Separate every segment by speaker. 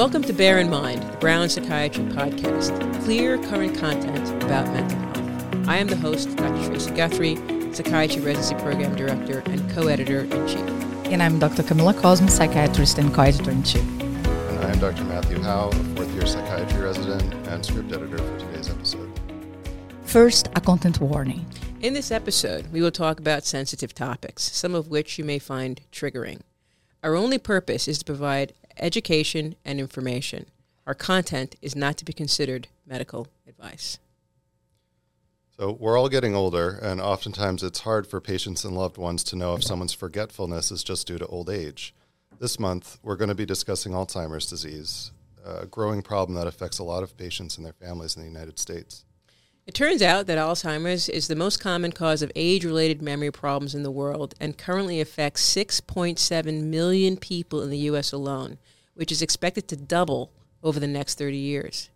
Speaker 1: Welcome to Bear in Mind, the Brown Psychiatry Podcast, clear current content about mental health. I am the host, Dr. Tracey Guthrie, Psychiatry Residency Program Director and co-editor in chief.
Speaker 2: And I'm Dr. Camila Cosmo, psychiatrist and co-editor in chief.
Speaker 3: And I am Dr. Matthew Howe, a fourth-year psychiatry resident and script editor for today's episode.
Speaker 2: First, a content warning.
Speaker 1: In this episode, we will talk about sensitive topics, some of which you may find triggering. Our only purpose is to provide education and information. Our content is not to be considered medical advice.
Speaker 3: So, we're all getting older, and oftentimes it's hard for patients and loved ones to know if someone's forgetfulness is just due to old age. This month, we're going to be discussing Alzheimer's disease, a growing problem that affects a lot of patients and their families in the United States.
Speaker 1: It turns out that Alzheimer's is the most common cause of age related memory problems in the world and currently affects 6.7 million people in the U.S. alone, which is expected to double over the next 30 years.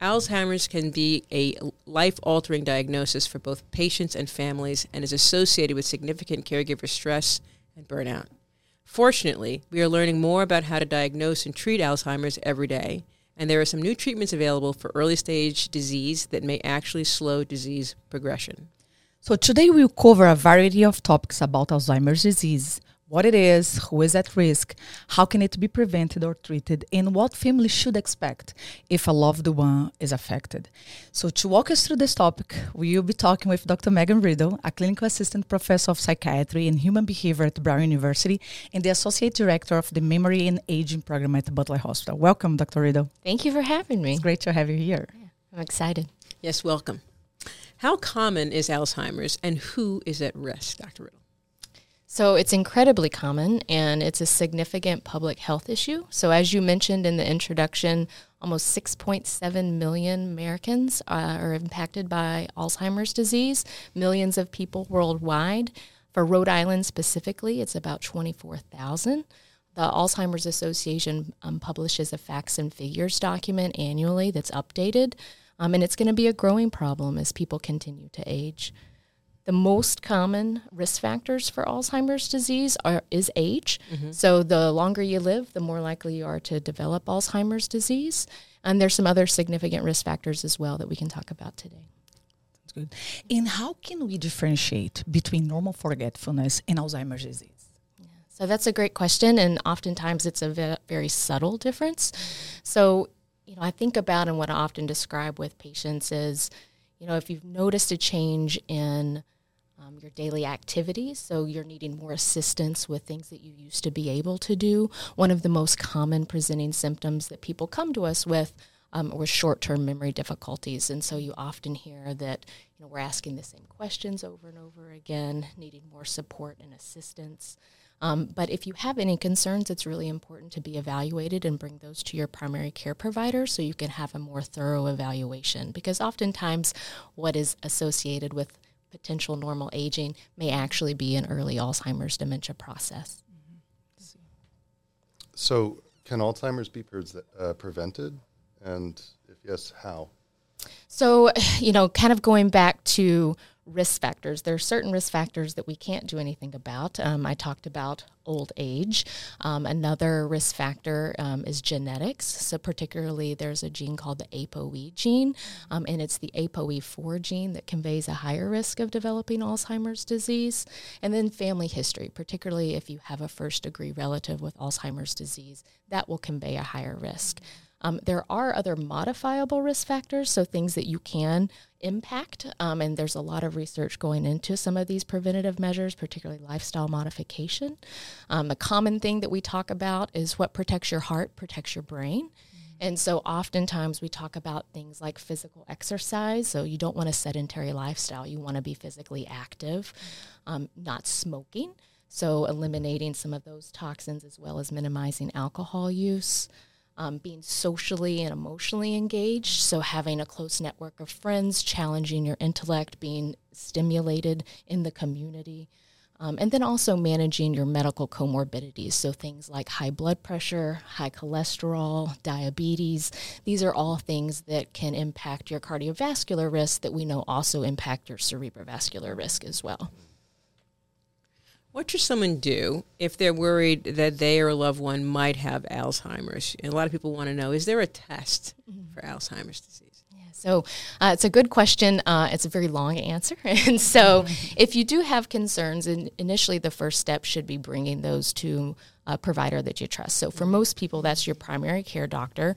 Speaker 1: Alzheimer's can be a life altering diagnosis for both patients and families and is associated with significant caregiver stress and burnout. Fortunately, we are learning more about how to diagnose and treat Alzheimer's every day and there are some new treatments available for early stage disease that may actually slow disease progression.
Speaker 2: So, today we'll cover a variety of topics about Alzheimer's disease what it is, who is at risk, how can it be prevented or treated, and what families should expect if a loved one is affected. So, to walk us through this topic, we will be talking with Dr. Meghan Riddle, a clinical assistant professor of psychiatry and human behavior at Brown University and the associate director of the Memory and Aging program at the Butler Hospital. Welcome, Dr. Riddle.
Speaker 4: Thank you for having me.
Speaker 2: It's great to have you here.
Speaker 4: Yeah, I'm excited.
Speaker 1: Yes, welcome. How common is Alzheimer's and who is at risk, Dr. Riddle?
Speaker 4: So it's incredibly common and it's a significant public health issue. So, as you mentioned in the introduction, almost 6.7 million Americans uh, are impacted by Alzheimer's disease, millions of people worldwide. For Rhode Island specifically, it's about 24,000. The Alzheimer's Association um, publishes a facts and figures document annually that's updated, um, and it's going to be a growing problem as people continue to age. The most common risk factors for Alzheimer's disease are is age. Mm-hmm. So the longer you live, the more likely you are to develop Alzheimer's disease. And there's some other significant risk factors as well that we can talk about today.
Speaker 2: That's good. And how can we differentiate between normal forgetfulness and Alzheimer's disease?
Speaker 4: So that's a great question, and oftentimes it's a very subtle difference. So, you know, I think about and what I often describe with patients is, you know, if you've noticed a change in um, your daily activities. So you're needing more assistance with things that you used to be able to do. One of the most common presenting symptoms that people come to us with um, short-term memory difficulties, and so you often hear that you know we're asking the same questions over and over again, needing more support and assistance. Um, but if you have any concerns, it's really important to be evaluated and bring those to your primary care provider so you can have a more thorough evaluation. Because oftentimes, what is associated with potential normal aging may actually be an early Alzheimer's dementia process. Mm-hmm.
Speaker 3: So, can Alzheimer's be pre- uh, prevented? And if yes, how?
Speaker 4: So, you know, kind of going back to risk factors. There are certain risk factors that we can't do anything about. Um, I talked about old age. Um, another risk factor um, is genetics. So, particularly, there's a gene called the ApoE gene, um, and it's the ApoE4 gene that conveys a higher risk of developing Alzheimer's disease. And then family history, particularly if you have a first degree relative with Alzheimer's disease, that will convey a higher risk. Um, there are other modifiable risk factors, so things that you can impact, um, and there's a lot of research going into some of these preventative measures, particularly lifestyle modification. Um, a common thing that we talk about is what protects your heart protects your brain. Mm-hmm. And so, oftentimes, we talk about things like physical exercise. So, you don't want a sedentary lifestyle, you want to be physically active, um, not smoking. So, eliminating some of those toxins as well as minimizing alcohol use um, being socially and emotionally engaged. So, having a close network of friends, challenging your intellect, being stimulated in the community. Um, and then also managing your medical comorbidities. So, things like high blood pressure, high cholesterol, diabetes. These are all things that can impact your cardiovascular risk that we know also impact your cerebrovascular risk as well.
Speaker 1: What should someone do if they're worried that they or a loved one might have Alzheimer's? And a lot of people want to know: Is there a test mm-hmm. for Alzheimer's disease?
Speaker 4: So uh, it's a good question. Uh, it's a very long answer. and so if you do have concerns, in, initially the first step should be bringing those to a provider that you trust. So for most people, that's your primary care doctor.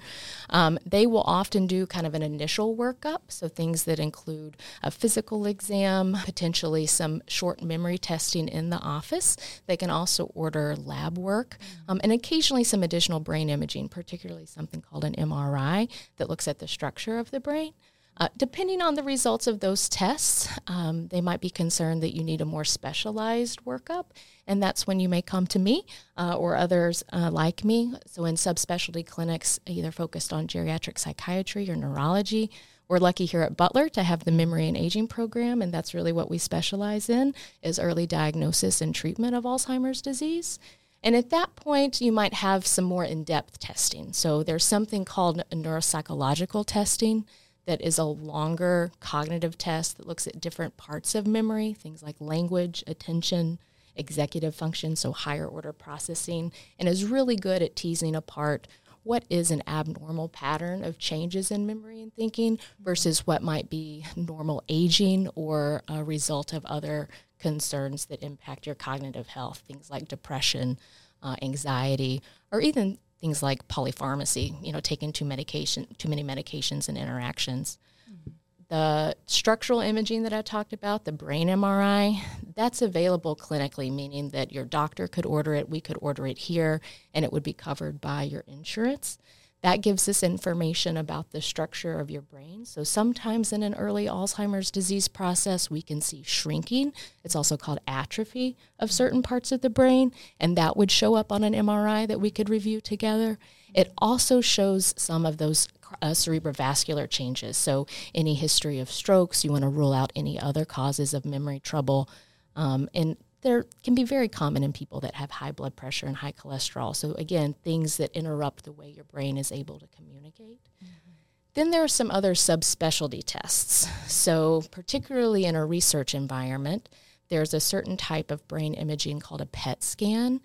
Speaker 4: Um, they will often do kind of an initial workup, so things that include a physical exam, potentially some short memory testing in the office. They can also order lab work um, and occasionally some additional brain imaging, particularly something called an MRI that looks at the structure of the brain. Uh, depending on the results of those tests, um, they might be concerned that you need a more specialized workup, and that's when you may come to me uh, or others uh, like me. So, in subspecialty clinics, either focused on geriatric psychiatry or neurology, we're lucky here at Butler to have the memory and aging program, and that's really what we specialize in is early diagnosis and treatment of Alzheimer's disease. And at that point, you might have some more in depth testing. So there's something called neuropsychological testing that is a longer cognitive test that looks at different parts of memory, things like language, attention, executive function, so higher order processing, and is really good at teasing apart what is an abnormal pattern of changes in memory and thinking versus what might be normal aging or a result of other concerns that impact your cognitive health, things like depression, uh, anxiety, or even things like polypharmacy, you know, taking too medication, too many medications and interactions. Mm-hmm. The structural imaging that I talked about, the brain MRI, that's available clinically, meaning that your doctor could order it, we could order it here, and it would be covered by your insurance. That gives us information about the structure of your brain. So sometimes in an early Alzheimer's disease process, we can see shrinking. It's also called atrophy of certain parts of the brain, and that would show up on an MRI that we could review together. It also shows some of those uh, cerebrovascular changes. So any history of strokes, you want to rule out any other causes of memory trouble. Um, and there can be very common in people that have high blood pressure and high cholesterol. So, again, things that interrupt the way your brain is able to communicate. Mm-hmm. Then there are some other subspecialty tests. So, particularly in a research environment, there's a certain type of brain imaging called a PET scan.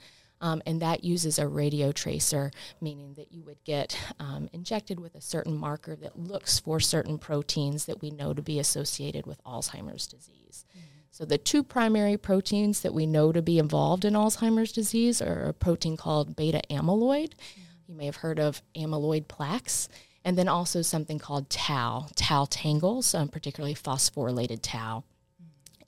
Speaker 4: Um, and that uses a radio tracer, meaning that you would get um, injected with a certain marker that looks for certain proteins that we know to be associated with Alzheimer's disease. Mm-hmm. So, the two primary proteins that we know to be involved in Alzheimer's disease are a protein called beta amyloid. Mm-hmm. You may have heard of amyloid plaques, and then also something called tau, tau tangles, um, particularly phosphorylated tau.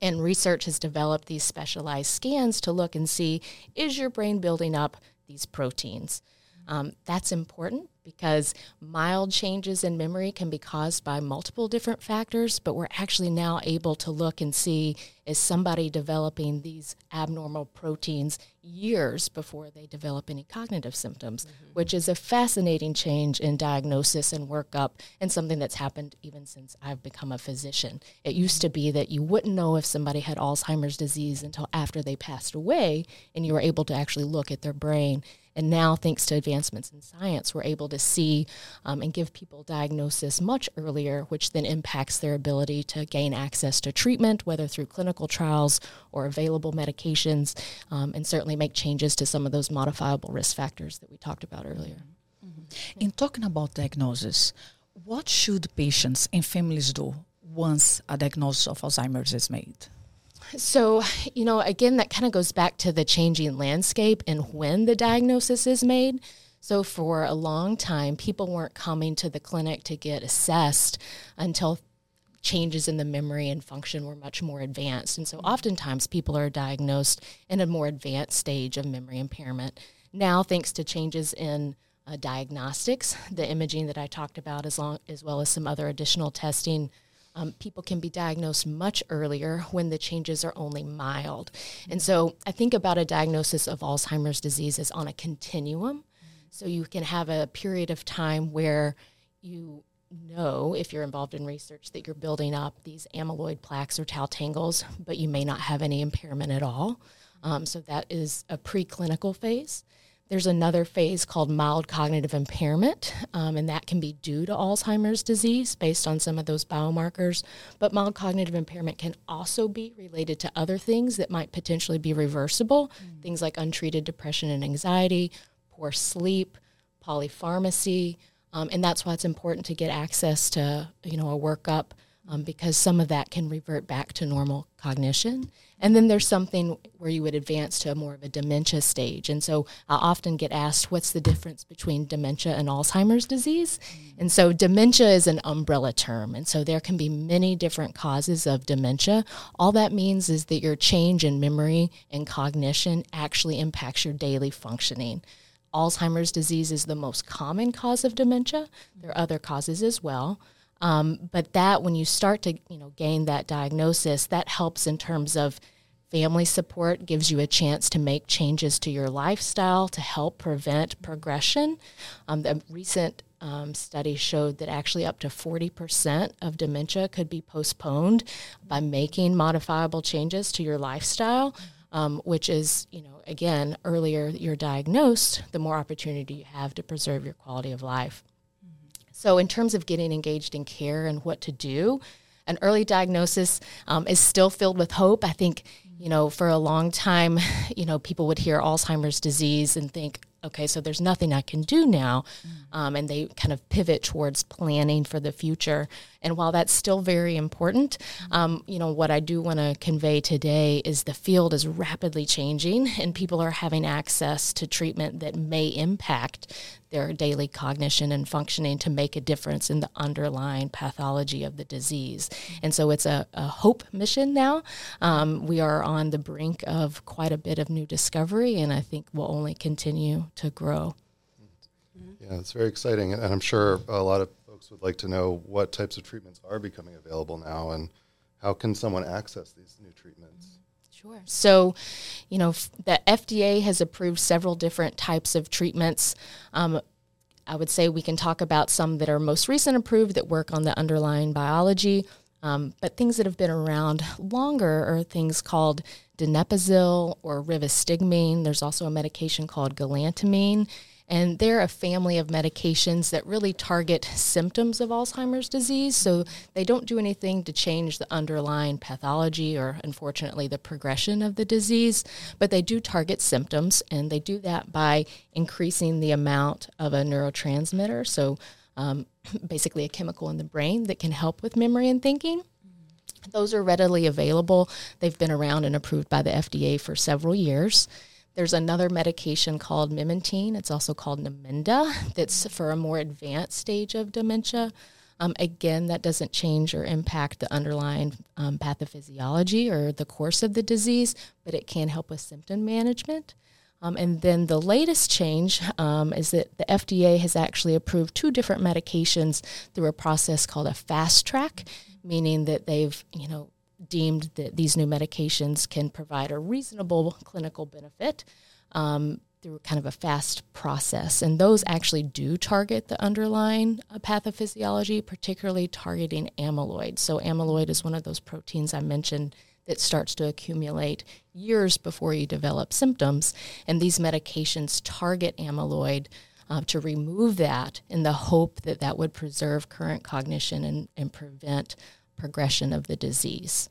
Speaker 4: And research has developed these specialized scans to look and see is your brain building up these proteins? Um, that's important because mild changes in memory can be caused by multiple different factors, but we're actually now able to look and see is somebody developing these abnormal proteins years before they develop any cognitive symptoms, mm-hmm. which is a fascinating change in diagnosis and workup and something that's happened even since I've become a physician. It used to be that you wouldn't know if somebody had Alzheimer's disease until after they passed away, and you were able to actually look at their brain and now, thanks to advancements in science, we're able to see um, and give people diagnosis much earlier, which then impacts their ability to gain access to treatment, whether through clinical trials or available medications, um, and certainly make changes to some of those modifiable risk factors that we talked about earlier.
Speaker 2: Mm-hmm. In talking about diagnosis, what should patients and families do once a diagnosis of Alzheimer's is made?
Speaker 4: So, you know, again, that kind of goes back to the changing landscape and when the diagnosis is made. So, for a long time, people weren't coming to the clinic to get assessed until changes in the memory and function were much more advanced. And so, oftentimes, people are diagnosed in a more advanced stage of memory impairment. Now, thanks to changes in uh, diagnostics, the imaging that I talked about, as, long, as well as some other additional testing um, people can be diagnosed much earlier when the changes are only mild. And so I think about a diagnosis of Alzheimer's disease as on a continuum. So you can have a period of time where you know if you're involved in research that you're building up these amyloid plaques or tau tangles, but you may not have any impairment at all. Um, so that is a preclinical phase. There's another phase called mild cognitive impairment, um, and that can be due to Alzheimer's disease based on some of those biomarkers. But mild cognitive impairment can also be related to other things that might potentially be reversible, mm. things like untreated depression and anxiety, poor sleep, polypharmacy, um, and that's why it's important to get access to you know a workup um, because some of that can revert back to normal cognition. And then there's something where you would advance to a more of a dementia stage. And so I often get asked, what's the difference between dementia and Alzheimer's disease? Mm-hmm. And so dementia is an umbrella term. And so there can be many different causes of dementia. All that means is that your change in memory and cognition actually impacts your daily functioning. Alzheimer's disease is the most common cause of dementia. There are other causes as well. Um, but that, when you start to you know gain that diagnosis, that helps in terms of family support, gives you a chance to make changes to your lifestyle to help prevent progression. Um, the recent um, study showed that actually up to 40% of dementia could be postponed by making modifiable changes to your lifestyle. Um, which is, you know, again, earlier you're diagnosed, the more opportunity you have to preserve your quality of life. So, in terms of getting engaged in care and what to do, an early diagnosis um, is still filled with hope. I think, you know, for a long time, you know, people would hear Alzheimer's disease and think, okay, so there's nothing I can do now. Um, and they kind of pivot towards planning for the future. And while that's still very important, um, you know, what I do want to convey today is the field is rapidly changing and people are having access to treatment that may impact their daily cognition and functioning to make a difference in the underlying pathology of the disease. And so it's a, a hope mission now. Um, we are on the brink of quite a bit of new discovery, and I think will only continue to grow.
Speaker 3: Yeah, it's very exciting. And I'm sure a lot of folks would like to know what types of treatments are becoming available now and how can someone access these new treatments?
Speaker 4: Sure. So, you know, the FDA has approved several different types of treatments. Um, I would say we can talk about some that are most recent approved that work on the underlying biology. Um, but things that have been around longer are things called donepezil or rivastigmine. There's also a medication called galantamine. And they're a family of medications that really target symptoms of Alzheimer's disease. So they don't do anything to change the underlying pathology or, unfortunately, the progression of the disease, but they do target symptoms. And they do that by increasing the amount of a neurotransmitter. So um, basically, a chemical in the brain that can help with memory and thinking. Those are readily available. They've been around and approved by the FDA for several years. There's another medication called memantine. It's also called Namenda. That's for a more advanced stage of dementia. Um, again, that doesn't change or impact the underlying um, pathophysiology or the course of the disease, but it can help with symptom management. Um, and then the latest change um, is that the FDA has actually approved two different medications through a process called a fast track, meaning that they've, you know, deemed that these new medications can provide a reasonable clinical benefit um, through kind of a fast process. And those actually do target the underlying uh, pathophysiology, particularly targeting amyloid. So, amyloid is one of those proteins I mentioned that starts to accumulate years before you develop symptoms. And these medications target amyloid. Uh, to remove that in the hope that that would preserve current cognition and, and prevent progression of the disease.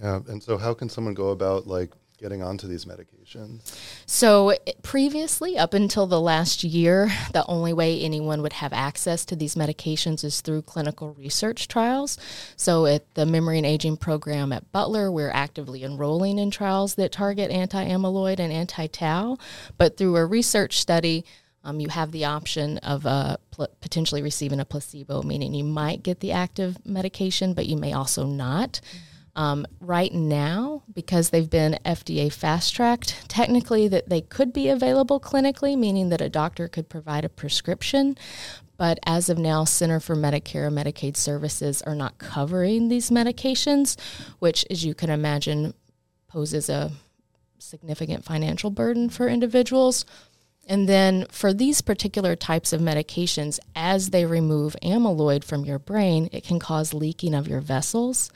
Speaker 3: Yeah, and so how can someone go about like getting onto these medications?
Speaker 4: So, previously, up until the last year, the only way anyone would have access to these medications is through clinical research trials. So, at the Memory and Aging program at Butler, we're actively enrolling in trials that target anti amyloid and anti tau. But through a research study, um, you have the option of uh, pl- potentially receiving a placebo, meaning you might get the active medication, but you may also not. Um, right now, because they've been FDA fast tracked, technically that they could be available clinically, meaning that a doctor could provide a prescription. But as of now, Center for Medicare and Medicaid Services are not covering these medications, which, as you can imagine, poses a significant financial burden for individuals. And then for these particular types of medications, as they remove amyloid from your brain, it can cause leaking of your vessels.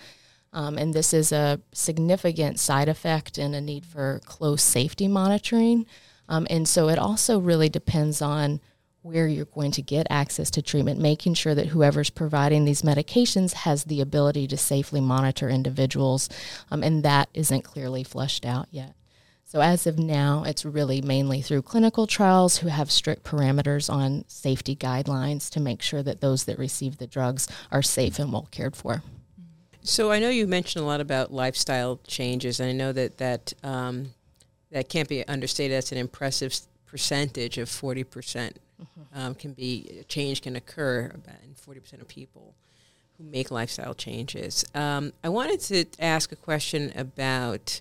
Speaker 4: Um, and this is a significant side effect and a need for close safety monitoring. Um, and so it also really depends on where you're going to get access to treatment, making sure that whoever's providing these medications has the ability to safely monitor individuals, um, and that isn't clearly flushed out yet. So, as of now, it's really mainly through clinical trials who have strict parameters on safety guidelines to make sure that those that receive the drugs are safe and well cared for.
Speaker 1: So, I know you mentioned a lot about lifestyle changes, and I know that that um, that can't be understated. That's an impressive percentage of forty percent mm-hmm. um, can be change can occur in forty percent of people who make lifestyle changes. Um, I wanted to ask a question about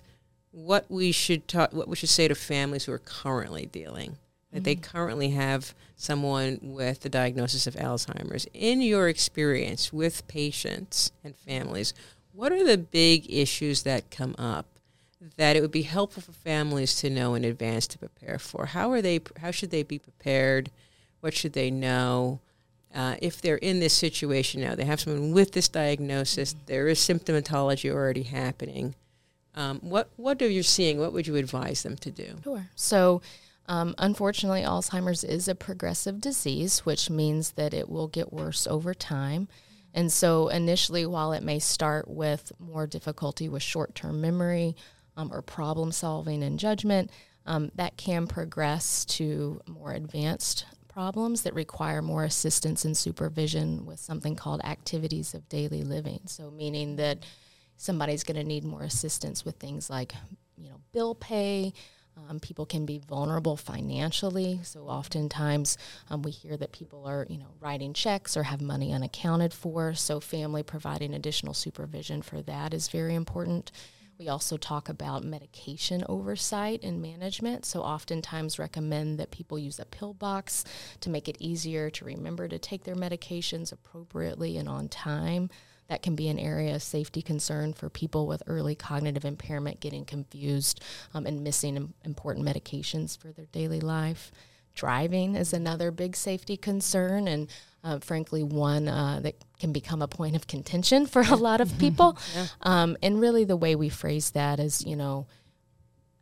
Speaker 1: what we should talk, what we should say to families who are currently dealing that mm-hmm. they currently have someone with the diagnosis of Alzheimer's. In your experience with patients and families, what are the big issues that come up that it would be helpful for families to know in advance to prepare for? How are they? How should they be prepared? What should they know? Uh, if they're in this situation now, they have someone with this diagnosis, mm-hmm. there is symptomatology already happening um, what what are you seeing? What would you advise them to do?
Speaker 4: Sure. So. Um, unfortunately, Alzheimer's is a progressive disease, which means that it will get worse over time. And so, initially, while it may start with more difficulty with short term memory um, or problem solving and judgment, um, that can progress to more advanced problems that require more assistance and supervision with something called activities of daily living. So, meaning that somebody's going to need more assistance with things like, you know, bill pay. Um, people can be vulnerable financially, so oftentimes um, we hear that people are, you know, writing checks or have money unaccounted for. So family providing additional supervision for that is very important. We also talk about medication oversight and management. So, oftentimes, recommend that people use a pill box to make it easier to remember to take their medications appropriately and on time that can be an area of safety concern for people with early cognitive impairment getting confused um, and missing important medications for their daily life. Driving is another big safety concern, and uh, frankly, one uh, that can become a point of contention for a lot of people. yeah. um, and really, the way we phrase that is, you know,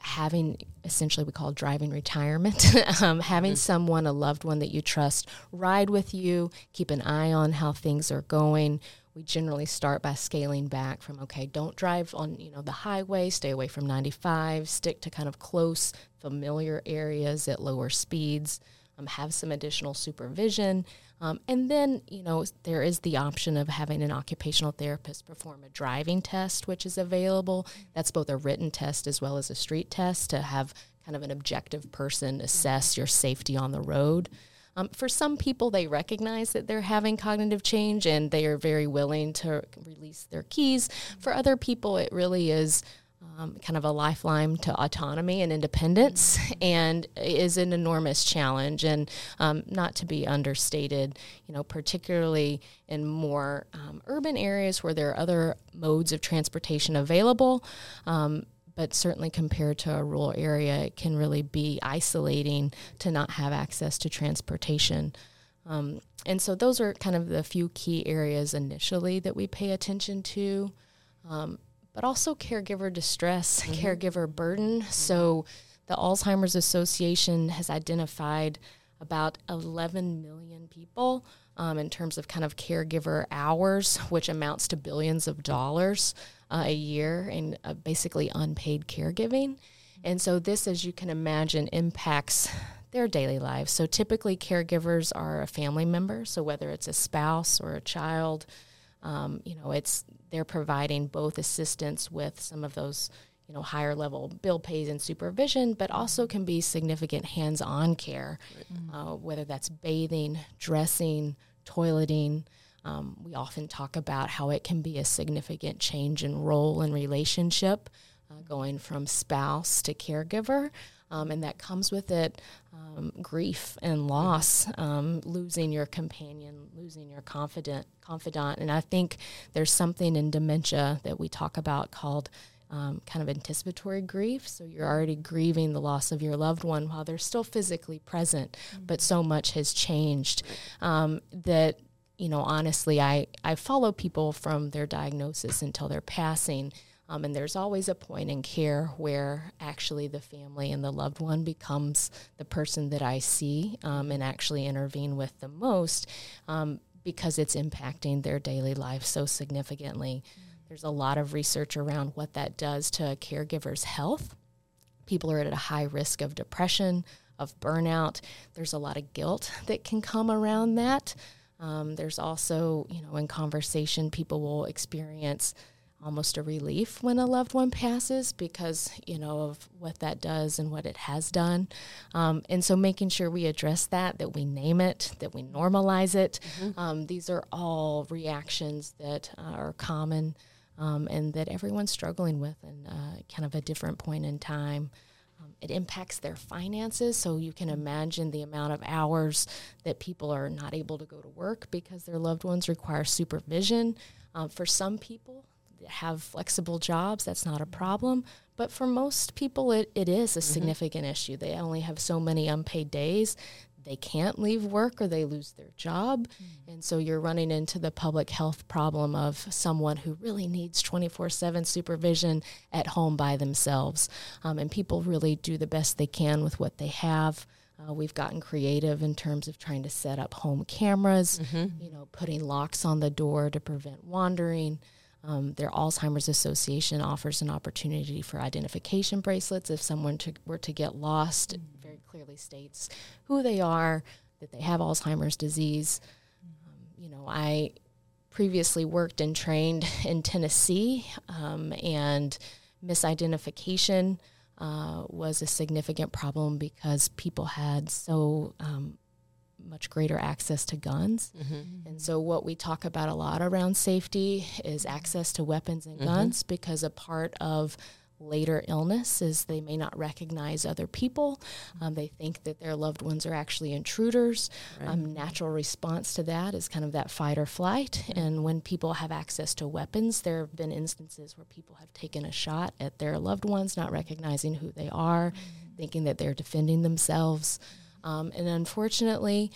Speaker 4: having essentially we call driving retirement um, having mm-hmm. someone a loved one that you trust ride with you keep an eye on how things are going we generally start by scaling back from okay don't drive on you know the highway stay away from 95 stick to kind of close familiar areas at lower speeds um, have some additional supervision um, and then you know there is the option of having an occupational therapist perform a driving test which is available. That's both a written test as well as a street test to have kind of an objective person assess your safety on the road um, for some people, they recognize that they're having cognitive change and they are very willing to release their keys. For other people, it really is. Um, kind of a lifeline to autonomy and independence, and is an enormous challenge, and um, not to be understated. You know, particularly in more um, urban areas where there are other modes of transportation available. But certainly compared to a rural area, it can really be isolating to not have access to transportation. Um, and so those are kind of the few key areas initially that we pay attention to. Um, but also caregiver distress, mm-hmm. caregiver burden. So the Alzheimer's Association has identified about 11 million people um, in terms of kind of caregiver hours, which amounts to billions of dollars uh, a year in uh, basically unpaid caregiving. And so, this, as you can imagine, impacts their daily lives. So, typically, caregivers are a family member. So, whether it's a spouse or a child, um, you know, it's they're providing both assistance with some of those you know higher level bill pays and supervision but also can be significant hands-on care right. uh, whether that's bathing dressing toileting um, we often talk about how it can be a significant change in role and relationship, uh, going from spouse to caregiver. Um, and that comes with it um, grief and loss, um, losing your companion, losing your confident confidant. And I think there's something in dementia that we talk about called um, kind of anticipatory grief. So you're already grieving the loss of your loved one while they're still physically present, mm-hmm. but so much has changed um, that you know, honestly, I, I follow people from their diagnosis until their passing. Um, and there's always a point in care where actually the family and the loved one becomes the person that I see um, and actually intervene with the most um, because it's impacting their daily life so significantly. There's a lot of research around what that does to a caregiver's health. People are at a high risk of depression, of burnout. There's a lot of guilt that can come around that. Um, there's also, you know, in conversation, people will experience almost a relief when a loved one passes because you know of what that does and what it has done um, and so making sure we address that that we name it that we normalize it mm-hmm. um, these are all reactions that uh, are common um, and that everyone's struggling with in uh, kind of a different point in time um, it impacts their finances so you can imagine the amount of hours that people are not able to go to work because their loved ones require supervision uh, for some people that have flexible jobs, that's not a problem. But for most people, it, it is a mm-hmm. significant issue. They only have so many unpaid days. They can't leave work or they lose their job. Mm-hmm. And so you're running into the public health problem of someone who really needs 24 7 supervision at home by themselves. Um, and people really do the best they can with what they have. Uh, we've gotten creative in terms of trying to set up home cameras, mm-hmm. you know, putting locks on the door to prevent wandering. Um, their Alzheimer's Association offers an opportunity for identification bracelets if someone to, were to get lost. Very clearly states who they are, that they have Alzheimer's disease. Um, you know, I previously worked and trained in Tennessee, um, and misidentification uh, was a significant problem because people had so um, much greater access to guns. Mm-hmm. And so, what we talk about a lot around safety is access to weapons and mm-hmm. guns because a part of later illness is they may not recognize other people. Um, they think that their loved ones are actually intruders. Right. Um, natural response to that is kind of that fight or flight. And when people have access to weapons, there have been instances where people have taken a shot at their loved ones, not recognizing who they are, mm-hmm. thinking that they're defending themselves. Um, and unfortunately,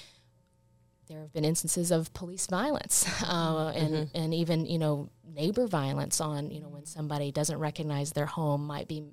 Speaker 4: there have been instances of police violence uh, and, mm-hmm. and even you know neighbor violence on you know when somebody doesn't recognize their home might be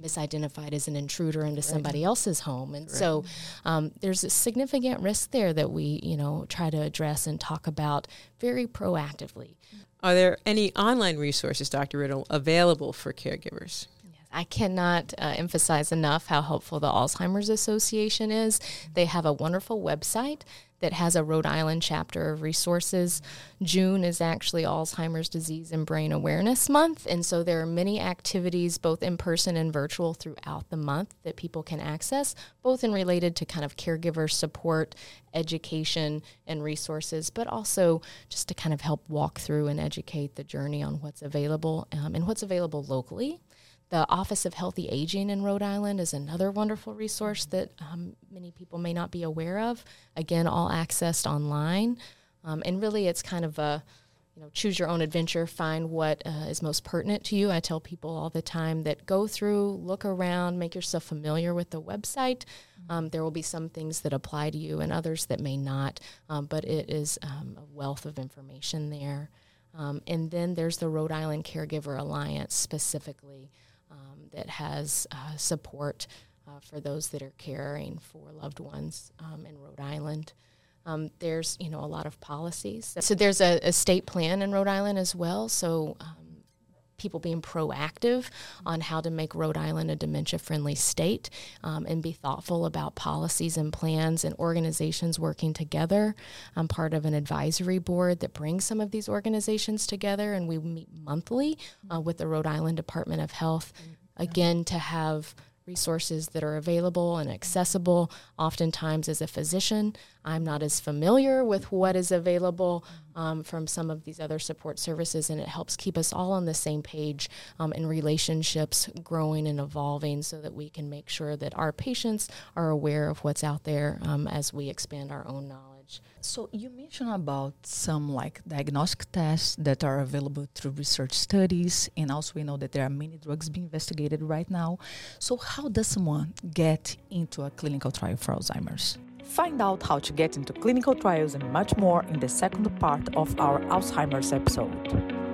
Speaker 4: misidentified as an intruder into right. somebody else's home and right. so um, there's a significant risk there that we you know try to address and talk about very proactively
Speaker 1: are there any online resources dr riddle available for caregivers
Speaker 4: I cannot uh, emphasize enough how helpful the Alzheimer's Association is. They have a wonderful website that has a Rhode Island chapter of resources. June is actually Alzheimer's Disease and Brain Awareness Month, and so there are many activities, both in person and virtual, throughout the month that people can access, both in related to kind of caregiver support, education, and resources, but also just to kind of help walk through and educate the journey on what's available um, and what's available locally. The Office of Healthy Aging in Rhode Island is another wonderful resource that um, many people may not be aware of. Again, all accessed online. Um, and really, it's kind of a you know, choose your own adventure, find what uh, is most pertinent to you. I tell people all the time that go through, look around, make yourself familiar with the website. Um, there will be some things that apply to you and others that may not, um, but it is um, a wealth of information there. Um, and then there's the Rhode Island Caregiver Alliance specifically um, that has uh, support uh, for those that are caring for loved ones um, in Rhode Island. Um, there's you know a lot of policies. So there's a, a, state plan in Rhode Island as well. So um, people being proactive on how to make Rhode Island a dementia friendly state um, and be thoughtful about policies and plans and organizations working together. I'm part of an advisory board that brings some of these organizations together, and we meet monthly uh, with the Rhode Island Department of Health. Again, to have resources that are available and accessible. Oftentimes, as a physician, I'm not as familiar with what is available um, from some of these other support services, and it helps keep us all on the same page um, relationships growing and evolving so that we can make sure that our patients are aware of what's out there um, as we expand our own knowledge.
Speaker 2: So, you mentioned about some like diagnostic tests that are available through research studies, and also we know that there are many drugs being investigated right now. So, how does someone get into a clinical trial for Alzheimer's? Find out how to get into clinical trials and much more in the second part of our Alzheimer's episode.